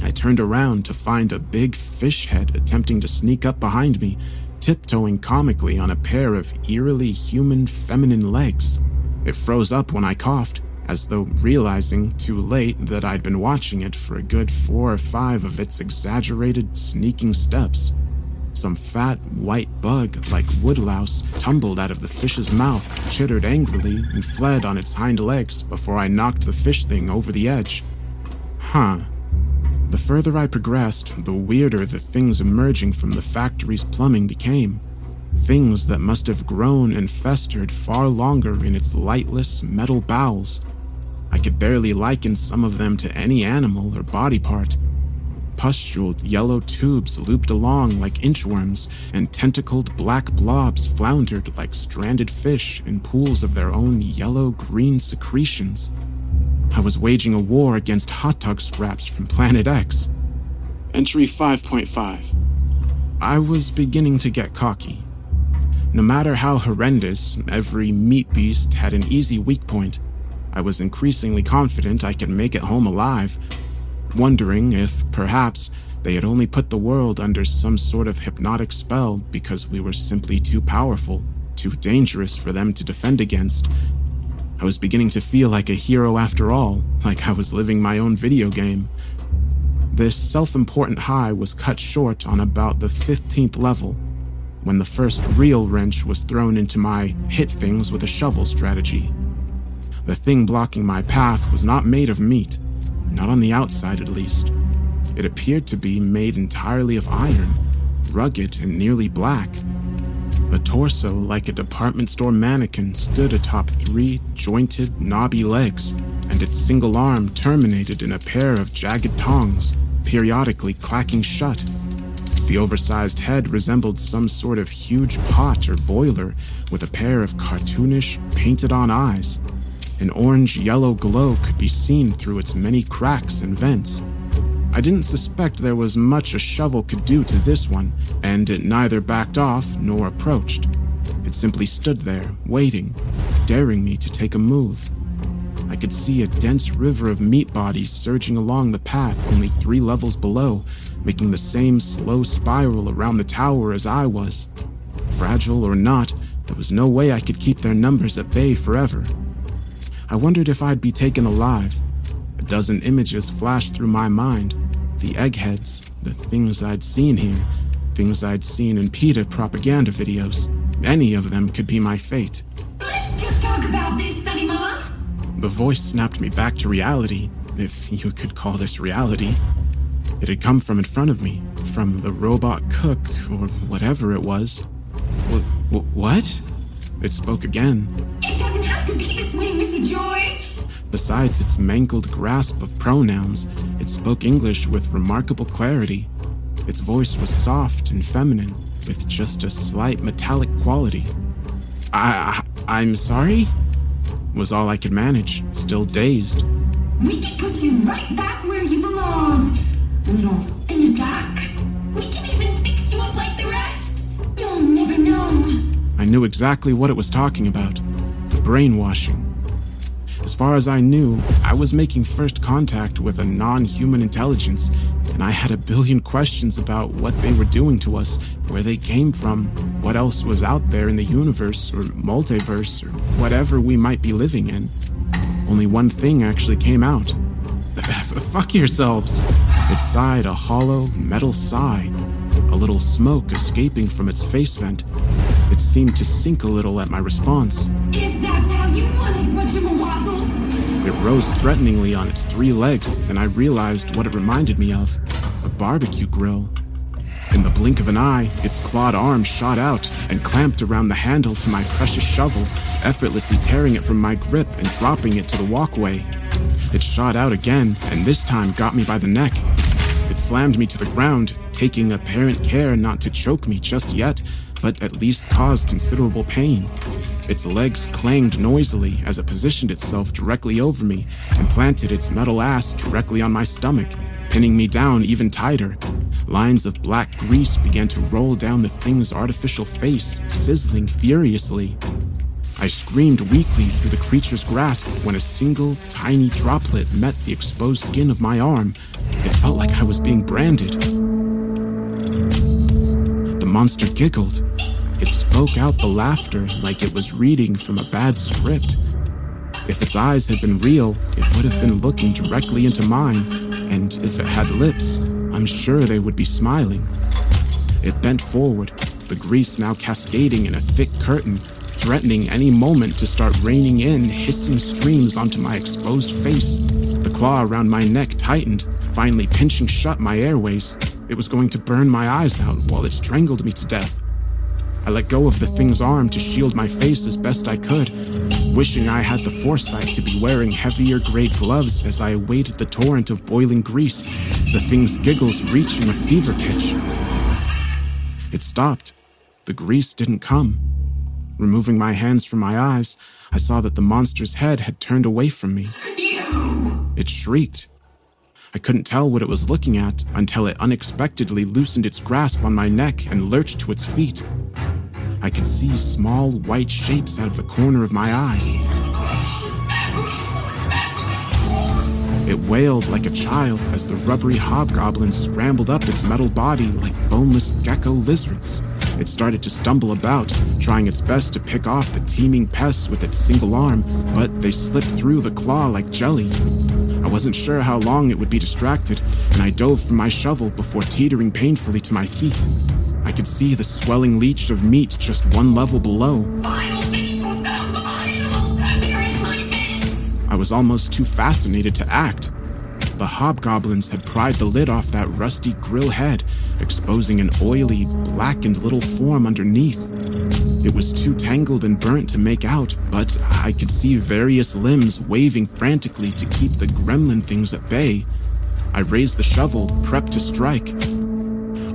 I turned around to find a big fish head attempting to sneak up behind me, tiptoeing comically on a pair of eerily human feminine legs. It froze up when I coughed, as though realizing too late that I'd been watching it for a good four or five of its exaggerated, sneaking steps. Some fat, white bug like woodlouse tumbled out of the fish's mouth, chittered angrily, and fled on its hind legs before I knocked the fish thing over the edge. Huh. The further I progressed, the weirder the things emerging from the factory's plumbing became. Things that must have grown and festered far longer in its lightless metal bowels. I could barely liken some of them to any animal or body part. Pustuled yellow tubes looped along like inchworms, and tentacled black blobs floundered like stranded fish in pools of their own yellow green secretions. I was waging a war against hot dog scraps from Planet X. Entry 5.5. I was beginning to get cocky. No matter how horrendous, every meat beast had an easy weak point. I was increasingly confident I could make it home alive, wondering if, perhaps, they had only put the world under some sort of hypnotic spell because we were simply too powerful, too dangerous for them to defend against, I was beginning to feel like a hero after all, like I was living my own video game. This self important high was cut short on about the 15th level, when the first real wrench was thrown into my hit things with a shovel strategy. The thing blocking my path was not made of meat, not on the outside at least. It appeared to be made entirely of iron, rugged and nearly black. The torso, like a department store mannequin, stood atop three jointed, knobby legs, and its single arm terminated in a pair of jagged tongs, periodically clacking shut. The oversized head resembled some sort of huge pot or boiler with a pair of cartoonish, painted on eyes. An orange yellow glow could be seen through its many cracks and vents. I didn't suspect there was much a shovel could do to this one, and it neither backed off nor approached. It simply stood there, waiting, daring me to take a move. I could see a dense river of meat bodies surging along the path only three levels below, making the same slow spiral around the tower as I was. Fragile or not, there was no way I could keep their numbers at bay forever. I wondered if I'd be taken alive. A dozen images flashed through my mind the eggheads, the things I'd seen here, things I'd seen in PETA propaganda videos. Any of them could be my fate. Let's just talk about this, Sunny Mama. The voice snapped me back to reality, if you could call this reality. It had come from in front of me, from the robot cook, or whatever it was. Wh- wh- what? It spoke again. It doesn't have to be this way, Mr. George. Besides its mangled grasp of pronouns, it spoke English with remarkable clarity. Its voice was soft and feminine, with just a slight metallic quality. I, I I'm sorry? Was all I could manage, still dazed. We can put you right back where you belong. Little feedback. We can even fix you up like the rest. You'll never know. I knew exactly what it was talking about the brainwashing. As far as I knew, I was making first contact with a non human intelligence, and I had a billion questions about what they were doing to us, where they came from, what else was out there in the universe or multiverse or whatever we might be living in. Only one thing actually came out. Fuck yourselves. It sighed a hollow, metal sigh, a little smoke escaping from its face vent. It seemed to sink a little at my response. It rose threateningly on its three legs, and I realized what it reminded me of a barbecue grill. In the blink of an eye, its clawed arm shot out and clamped around the handle to my precious shovel, effortlessly tearing it from my grip and dropping it to the walkway. It shot out again, and this time got me by the neck. It slammed me to the ground, taking apparent care not to choke me just yet, but at least caused considerable pain. Its legs clanged noisily as it positioned itself directly over me and planted its metal ass directly on my stomach, pinning me down even tighter. Lines of black grease began to roll down the thing's artificial face, sizzling furiously. I screamed weakly through the creature's grasp when a single, tiny droplet met the exposed skin of my arm. It felt like I was being branded. Monster giggled. It spoke out the laughter like it was reading from a bad script. If its eyes had been real, it would have been looking directly into mine, and if it had lips, I'm sure they would be smiling. It bent forward, the grease now cascading in a thick curtain, threatening any moment to start raining in hissing streams onto my exposed face. The claw around my neck tightened, finally pinching shut my airways. It was going to burn my eyes out while it strangled me to death. I let go of the thing's arm to shield my face as best I could, wishing I had the foresight to be wearing heavier grade gloves as I awaited the torrent of boiling grease, the thing's giggles reaching a fever pitch. It stopped. The grease didn't come. Removing my hands from my eyes, I saw that the monster's head had turned away from me. It shrieked. I couldn't tell what it was looking at until it unexpectedly loosened its grasp on my neck and lurched to its feet. I could see small white shapes out of the corner of my eyes. It wailed like a child as the rubbery hobgoblin scrambled up its metal body like boneless gecko lizards. It started to stumble about, trying its best to pick off the teeming pests with its single arm, but they slipped through the claw like jelly. I wasn't sure how long it would be distracted, and I dove for my shovel before teetering painfully to my feet. I could see the swelling leech of meat just one level below. Final thing was not final. They're in my hands. I was almost too fascinated to act. The hobgoblins had pried the lid off that rusty grill head, exposing an oily, blackened little form underneath. It was too tangled and burnt to make out, but I could see various limbs waving frantically to keep the gremlin things at bay. I raised the shovel, prepped to strike.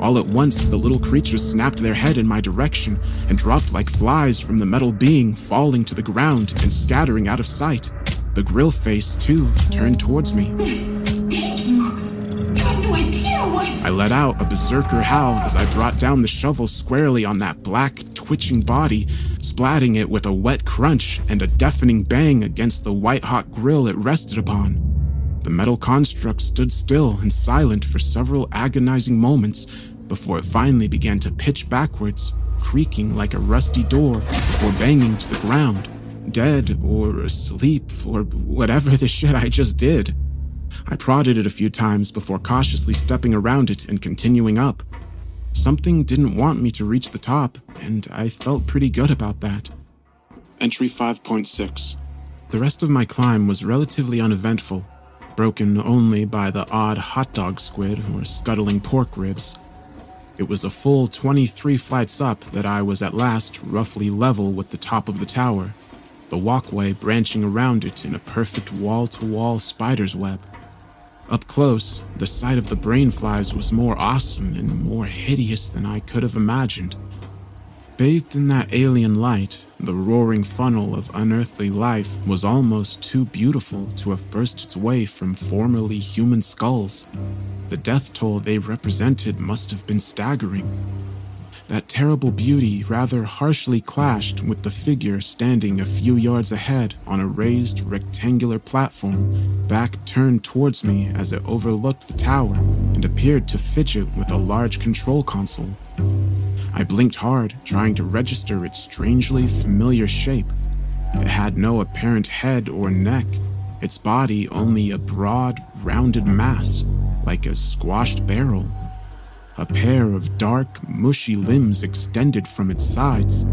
All at once, the little creatures snapped their head in my direction and dropped like flies from the metal being, falling to the ground and scattering out of sight. The grill face, too, turned towards me. Thank you. You have no idea what. I let out a berserker howl as I brought down the shovel squarely on that black, twitching body, splatting it with a wet crunch and a deafening bang against the white hot grill it rested upon. The metal construct stood still and silent for several agonizing moments before it finally began to pitch backwards, creaking like a rusty door before banging to the ground, dead or asleep or whatever the shit I just did. I prodded it a few times before cautiously stepping around it and continuing up. Something didn't want me to reach the top, and I felt pretty good about that. Entry 5.6 The rest of my climb was relatively uneventful, broken only by the odd hot dog squid or scuttling pork ribs. It was a full 23 flights up that I was at last roughly level with the top of the tower, the walkway branching around it in a perfect wall to wall spider's web. Up close, the sight of the brain flies was more awesome and more hideous than I could have imagined. Bathed in that alien light, the roaring funnel of unearthly life was almost too beautiful to have burst its way from formerly human skulls. The death toll they represented must have been staggering. That terrible beauty rather harshly clashed with the figure standing a few yards ahead on a raised rectangular platform, back turned towards me as it overlooked the tower and appeared to fidget with a large control console. I blinked hard, trying to register its strangely familiar shape. It had no apparent head or neck, its body only a broad, rounded mass, like a squashed barrel. A pair of dark, mushy limbs extended from its sides.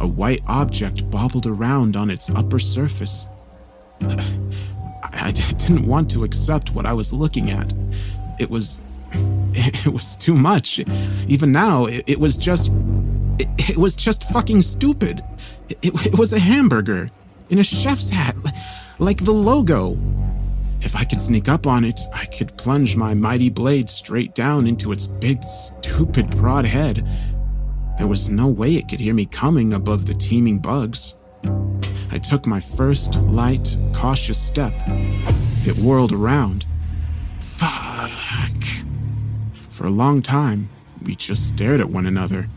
A white object bobbled around on its upper surface. I, I didn't want to accept what I was looking at. It was. It was too much. Even now, it, it was just. It, it was just fucking stupid. It, it was a hamburger in a chef's hat, like the logo. If I could sneak up on it, I could plunge my mighty blade straight down into its big, stupid, broad head. There was no way it could hear me coming above the teeming bugs. I took my first light, cautious step. It whirled around. Fuck. For a long time, we just stared at one another.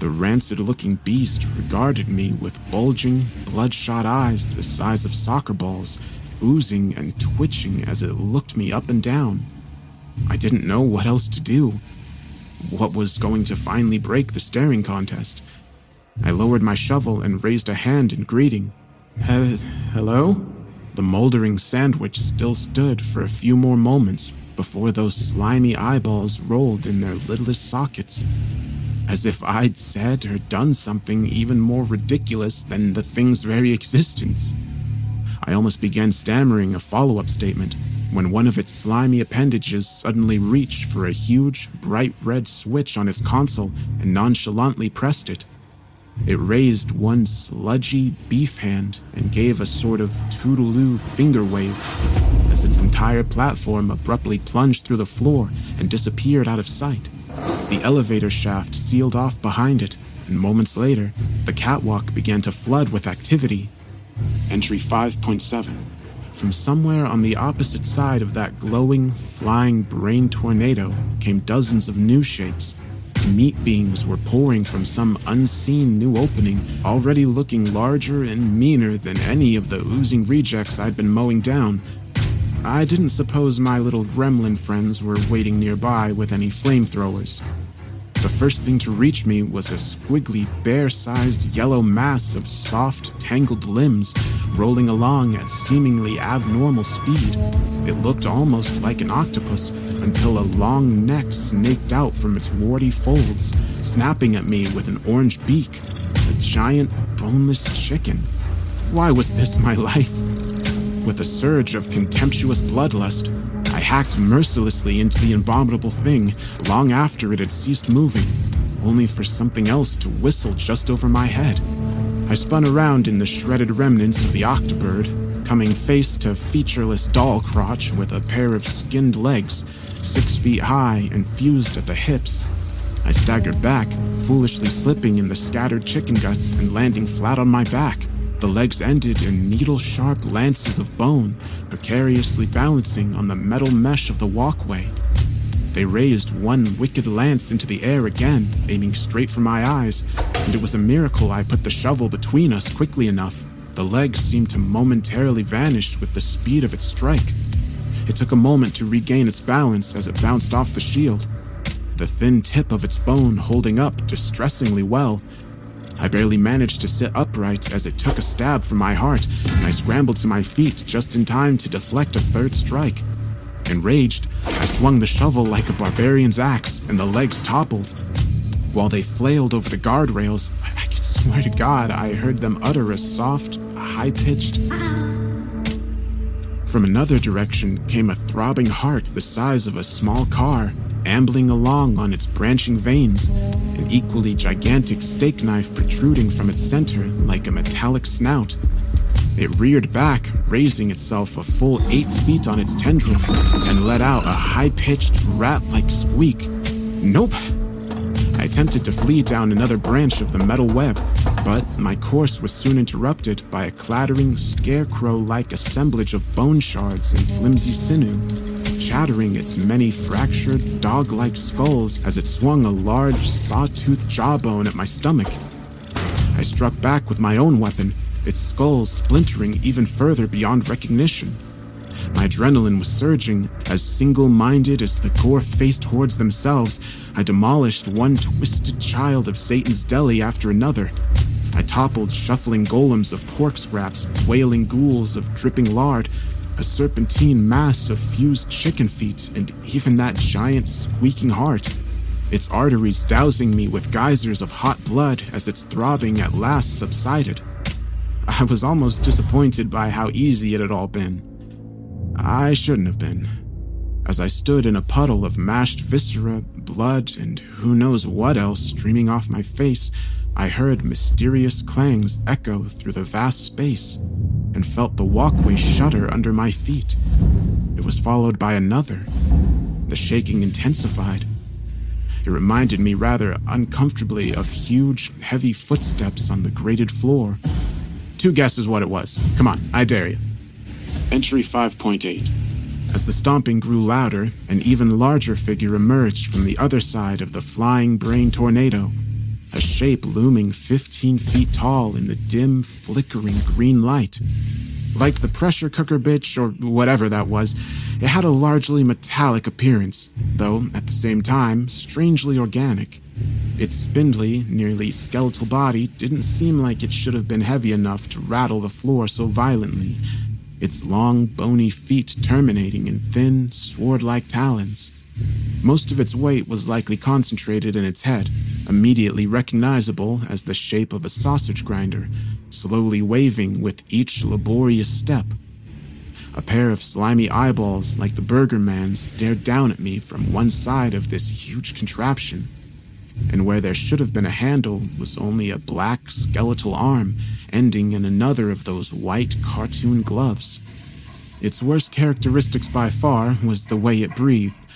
The rancid looking beast regarded me with bulging, bloodshot eyes the size of soccer balls oozing and twitching as it looked me up and down. I didn't know what else to do. What was going to finally break the staring contest? I lowered my shovel and raised a hand in greeting. He- hello? The moldering sandwich still stood for a few more moments before those slimy eyeballs rolled in their littlest sockets. As if I'd said or done something even more ridiculous than the thing's very existence. I almost began stammering a follow up statement when one of its slimy appendages suddenly reached for a huge, bright red switch on its console and nonchalantly pressed it. It raised one sludgy beef hand and gave a sort of toodaloo finger wave as its entire platform abruptly plunged through the floor and disappeared out of sight. The elevator shaft sealed off behind it, and moments later, the catwalk began to flood with activity Entry 5.7. From somewhere on the opposite side of that glowing, flying brain tornado came dozens of new shapes. Meat beams were pouring from some unseen new opening, already looking larger and meaner than any of the oozing rejects I'd been mowing down. I didn't suppose my little gremlin friends were waiting nearby with any flamethrowers. The first thing to reach me was a squiggly, bear sized yellow mass of soft, tangled limbs rolling along at seemingly abnormal speed. It looked almost like an octopus until a long neck snaked out from its warty folds, snapping at me with an orange beak. A giant, boneless chicken. Why was this my life? with a surge of contemptuous bloodlust, I hacked mercilessly into the abominable thing long after it had ceased moving, only for something else to whistle just over my head. I spun around in the shredded remnants of the octobird, coming face to featureless doll crotch with a pair of skinned legs, six feet high and fused at the hips. I staggered back, foolishly slipping in the scattered chicken guts and landing flat on my back. The legs ended in needle sharp lances of bone, precariously balancing on the metal mesh of the walkway. They raised one wicked lance into the air again, aiming straight for my eyes, and it was a miracle I put the shovel between us quickly enough. The leg seemed to momentarily vanish with the speed of its strike. It took a moment to regain its balance as it bounced off the shield, the thin tip of its bone holding up distressingly well. I barely managed to sit upright as it took a stab from my heart, and I scrambled to my feet just in time to deflect a third strike. Enraged, I swung the shovel like a barbarian's axe, and the legs toppled. While they flailed over the guardrails, I could swear to God I heard them utter a soft, high pitched. From another direction came a throbbing heart the size of a small car, ambling along on its branching veins, an equally gigantic steak knife protruding from its center like a metallic snout. It reared back, raising itself a full eight feet on its tendrils, and let out a high pitched, rat like squeak. Nope! I attempted to flee down another branch of the metal web, but my course was soon interrupted by a clattering, scarecrow like assemblage of bone shards and flimsy sinew, chattering its many fractured, dog like skulls as it swung a large, sawtooth jawbone at my stomach. I struck back with my own weapon, its skull splintering even further beyond recognition. My adrenaline was surging as single minded as the gore faced hordes themselves. I demolished one twisted child of Satan's deli after another. I toppled shuffling golems of pork scraps, wailing ghouls of dripping lard, a serpentine mass of fused chicken feet, and even that giant squeaking heart. Its arteries dousing me with geysers of hot blood as its throbbing at last subsided. I was almost disappointed by how easy it had all been. I shouldn't have been. As I stood in a puddle of mashed viscera, blood, and who knows what else streaming off my face, I heard mysterious clangs echo through the vast space and felt the walkway shudder under my feet. It was followed by another. The shaking intensified. It reminded me rather uncomfortably of huge, heavy footsteps on the grated floor. Two guesses what it was. Come on, I dare you. Entry 5.8. As the stomping grew louder, an even larger figure emerged from the other side of the flying brain tornado, a shape looming 15 feet tall in the dim, flickering green light. Like the pressure cooker bitch or whatever that was, it had a largely metallic appearance, though at the same time, strangely organic. Its spindly, nearly skeletal body didn't seem like it should have been heavy enough to rattle the floor so violently, its long, bony feet terminating in thin, sword like talons. Most of its weight was likely concentrated in its head, immediately recognizable as the shape of a sausage grinder, slowly waving with each laborious step. A pair of slimy eyeballs, like the Burger Man, stared down at me from one side of this huge contraption, and where there should have been a handle was only a black skeletal arm ending in another of those white cartoon gloves. Its worst characteristics by far was the way it breathed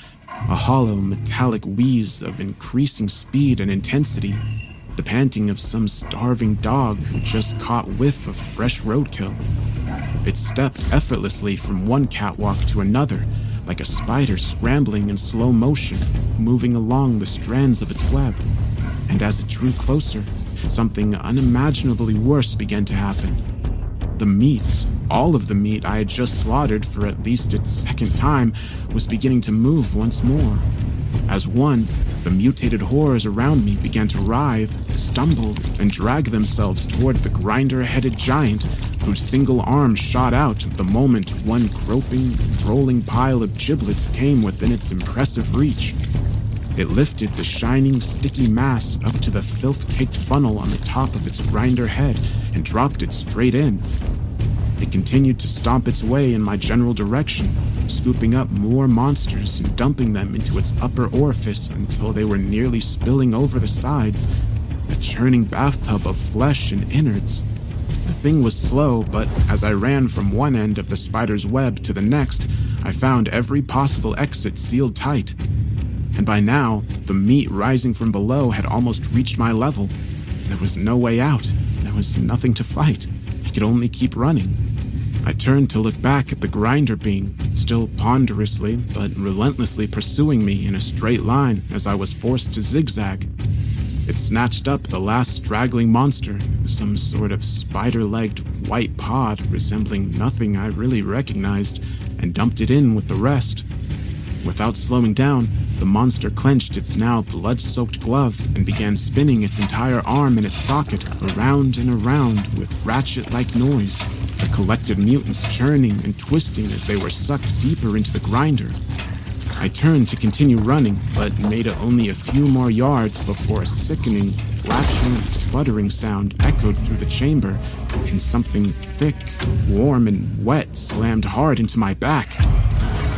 a hollow metallic wheeze of increasing speed and intensity, the panting of some starving dog who just caught whiff of fresh roadkill. It stepped effortlessly from one catwalk to another, like a spider scrambling in slow motion, moving along the strands of its web. And as it drew closer, something unimaginably worse began to happen. The meat, all of the meat I had just slaughtered for at least its second time, was beginning to move once more. As one, the mutated horrors around me began to writhe, stumble, and drag themselves toward the grinder headed giant whose single arm shot out the moment one groping, rolling pile of giblets came within its impressive reach. It lifted the shining, sticky mass up to the filth caked funnel on the top of its grinder head and dropped it straight in. it continued to stomp its way in my general direction, scooping up more monsters and dumping them into its upper orifice until they were nearly spilling over the sides, a churning bathtub of flesh and innards. The thing was slow, but as I ran from one end of the spider's web to the next, I found every possible exit sealed tight. And by now, the meat rising from below had almost reached my level. There was no way out. There was nothing to fight. I could only keep running. I turned to look back at the grinder being, still ponderously but relentlessly pursuing me in a straight line as I was forced to zigzag. It snatched up the last straggling monster, some sort of spider legged white pod resembling nothing I really recognized, and dumped it in with the rest. Without slowing down, the monster clenched its now blood soaked glove and began spinning its entire arm in its socket around and around with ratchet like noise, the collected mutants churning and twisting as they were sucked deeper into the grinder. I turned to continue running, but made it only a few more yards before a sickening, flashing, sputtering sound echoed through the chamber, and something thick, warm, and wet slammed hard into my back.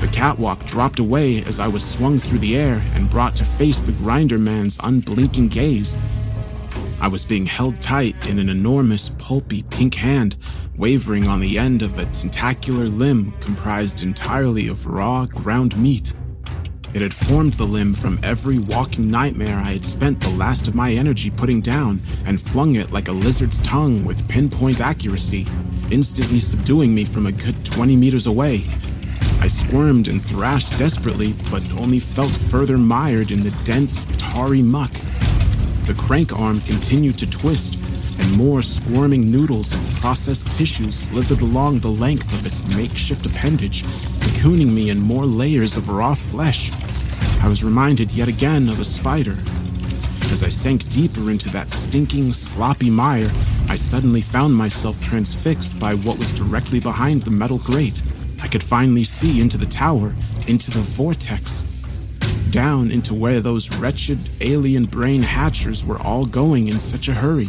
The catwalk dropped away as I was swung through the air and brought to face the grinder man's unblinking gaze. I was being held tight in an enormous, pulpy pink hand, wavering on the end of a tentacular limb comprised entirely of raw, ground meat. It had formed the limb from every walking nightmare I had spent the last of my energy putting down and flung it like a lizard's tongue with pinpoint accuracy, instantly subduing me from a good 20 meters away. I squirmed and thrashed desperately, but only felt further mired in the dense, tarry muck. The crank arm continued to twist, and more squirming noodles of processed tissue slithered along the length of its makeshift appendage, cocooning me in more layers of raw flesh. I was reminded yet again of a spider. As I sank deeper into that stinking, sloppy mire, I suddenly found myself transfixed by what was directly behind the metal grate. I could finally see into the tower, into the vortex, down into where those wretched alien brain hatchers were all going in such a hurry.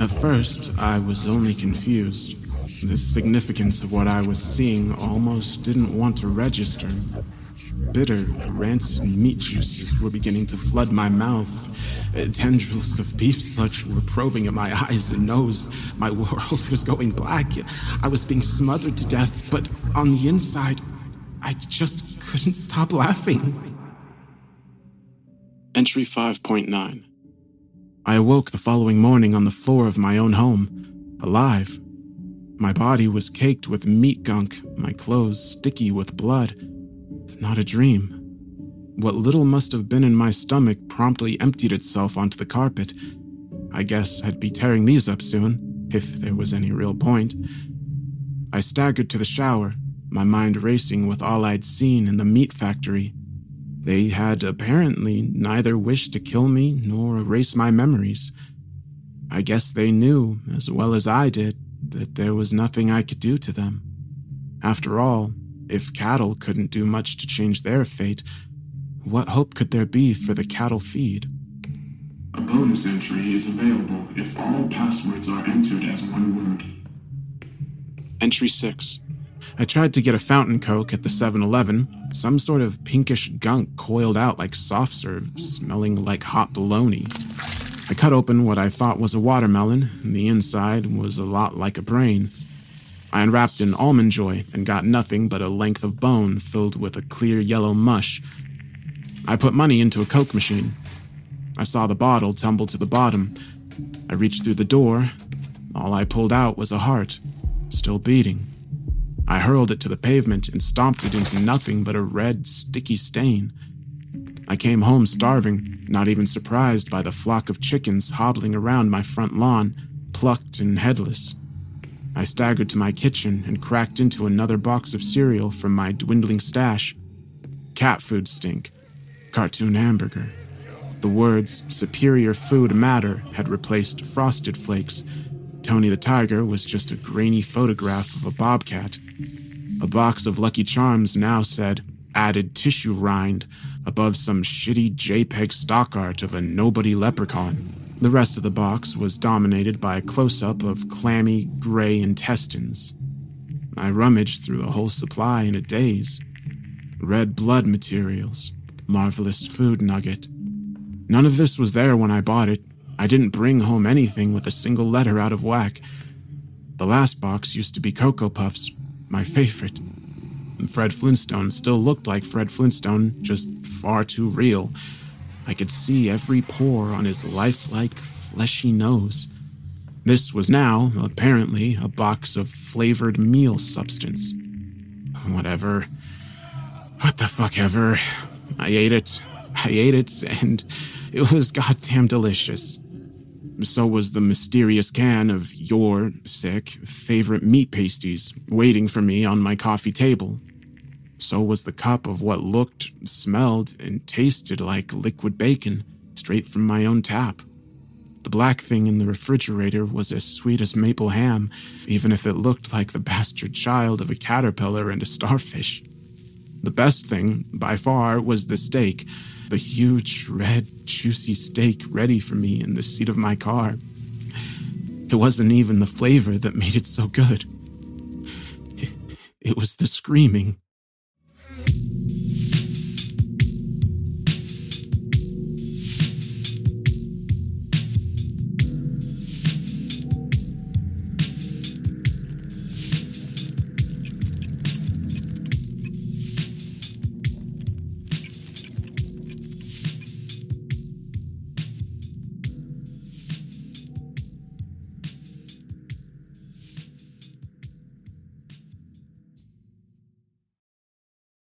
At first, I was only confused. The significance of what I was seeing almost didn't want to register. Bitter, rancid meat juices were beginning to flood my mouth. Uh, tendrils of beef sludge were probing at my eyes and nose. My world was going black. I was being smothered to death, but on the inside, I just couldn't stop laughing. Entry 5.9 I awoke the following morning on the floor of my own home, alive. My body was caked with meat gunk, my clothes sticky with blood. Not a dream. What little must have been in my stomach promptly emptied itself onto the carpet. I guess I'd be tearing these up soon, if there was any real point. I staggered to the shower, my mind racing with all I'd seen in the meat factory. They had apparently neither wished to kill me nor erase my memories. I guess they knew, as well as I did, that there was nothing I could do to them. After all, if cattle couldn't do much to change their fate, what hope could there be for the cattle feed? A bonus entry is available if all passwords are entered as one word. Entry 6. I tried to get a fountain coke at the 7 Eleven. Some sort of pinkish gunk coiled out like soft serve, smelling like hot bologna. I cut open what I thought was a watermelon, and the inside was a lot like a brain. I unwrapped an almond joy and got nothing but a length of bone filled with a clear yellow mush. I put money into a Coke machine. I saw the bottle tumble to the bottom. I reached through the door. All I pulled out was a heart, still beating. I hurled it to the pavement and stomped it into nothing but a red, sticky stain. I came home starving, not even surprised by the flock of chickens hobbling around my front lawn, plucked and headless. I staggered to my kitchen and cracked into another box of cereal from my dwindling stash. Cat food stink. Cartoon hamburger. The words superior food matter had replaced frosted flakes. Tony the Tiger was just a grainy photograph of a bobcat. A box of Lucky Charms now said added tissue rind above some shitty JPEG stock art of a nobody leprechaun. The rest of the box was dominated by a close up of clammy, gray intestines. I rummaged through the whole supply in a daze. Red blood materials, marvelous food nugget. None of this was there when I bought it. I didn't bring home anything with a single letter out of whack. The last box used to be Cocoa Puffs, my favorite. Fred Flintstone still looked like Fred Flintstone, just far too real. I could see every pore on his lifelike, fleshy nose. This was now, apparently, a box of flavored meal substance. Whatever. What the fuck ever. I ate it. I ate it, and it was goddamn delicious. So was the mysterious can of your, sick, favorite meat pasties waiting for me on my coffee table. So was the cup of what looked, smelled, and tasted like liquid bacon straight from my own tap. The black thing in the refrigerator was as sweet as maple ham, even if it looked like the bastard child of a caterpillar and a starfish. The best thing, by far, was the steak, the huge, red, juicy steak ready for me in the seat of my car. It wasn't even the flavor that made it so good. It, was the screaming.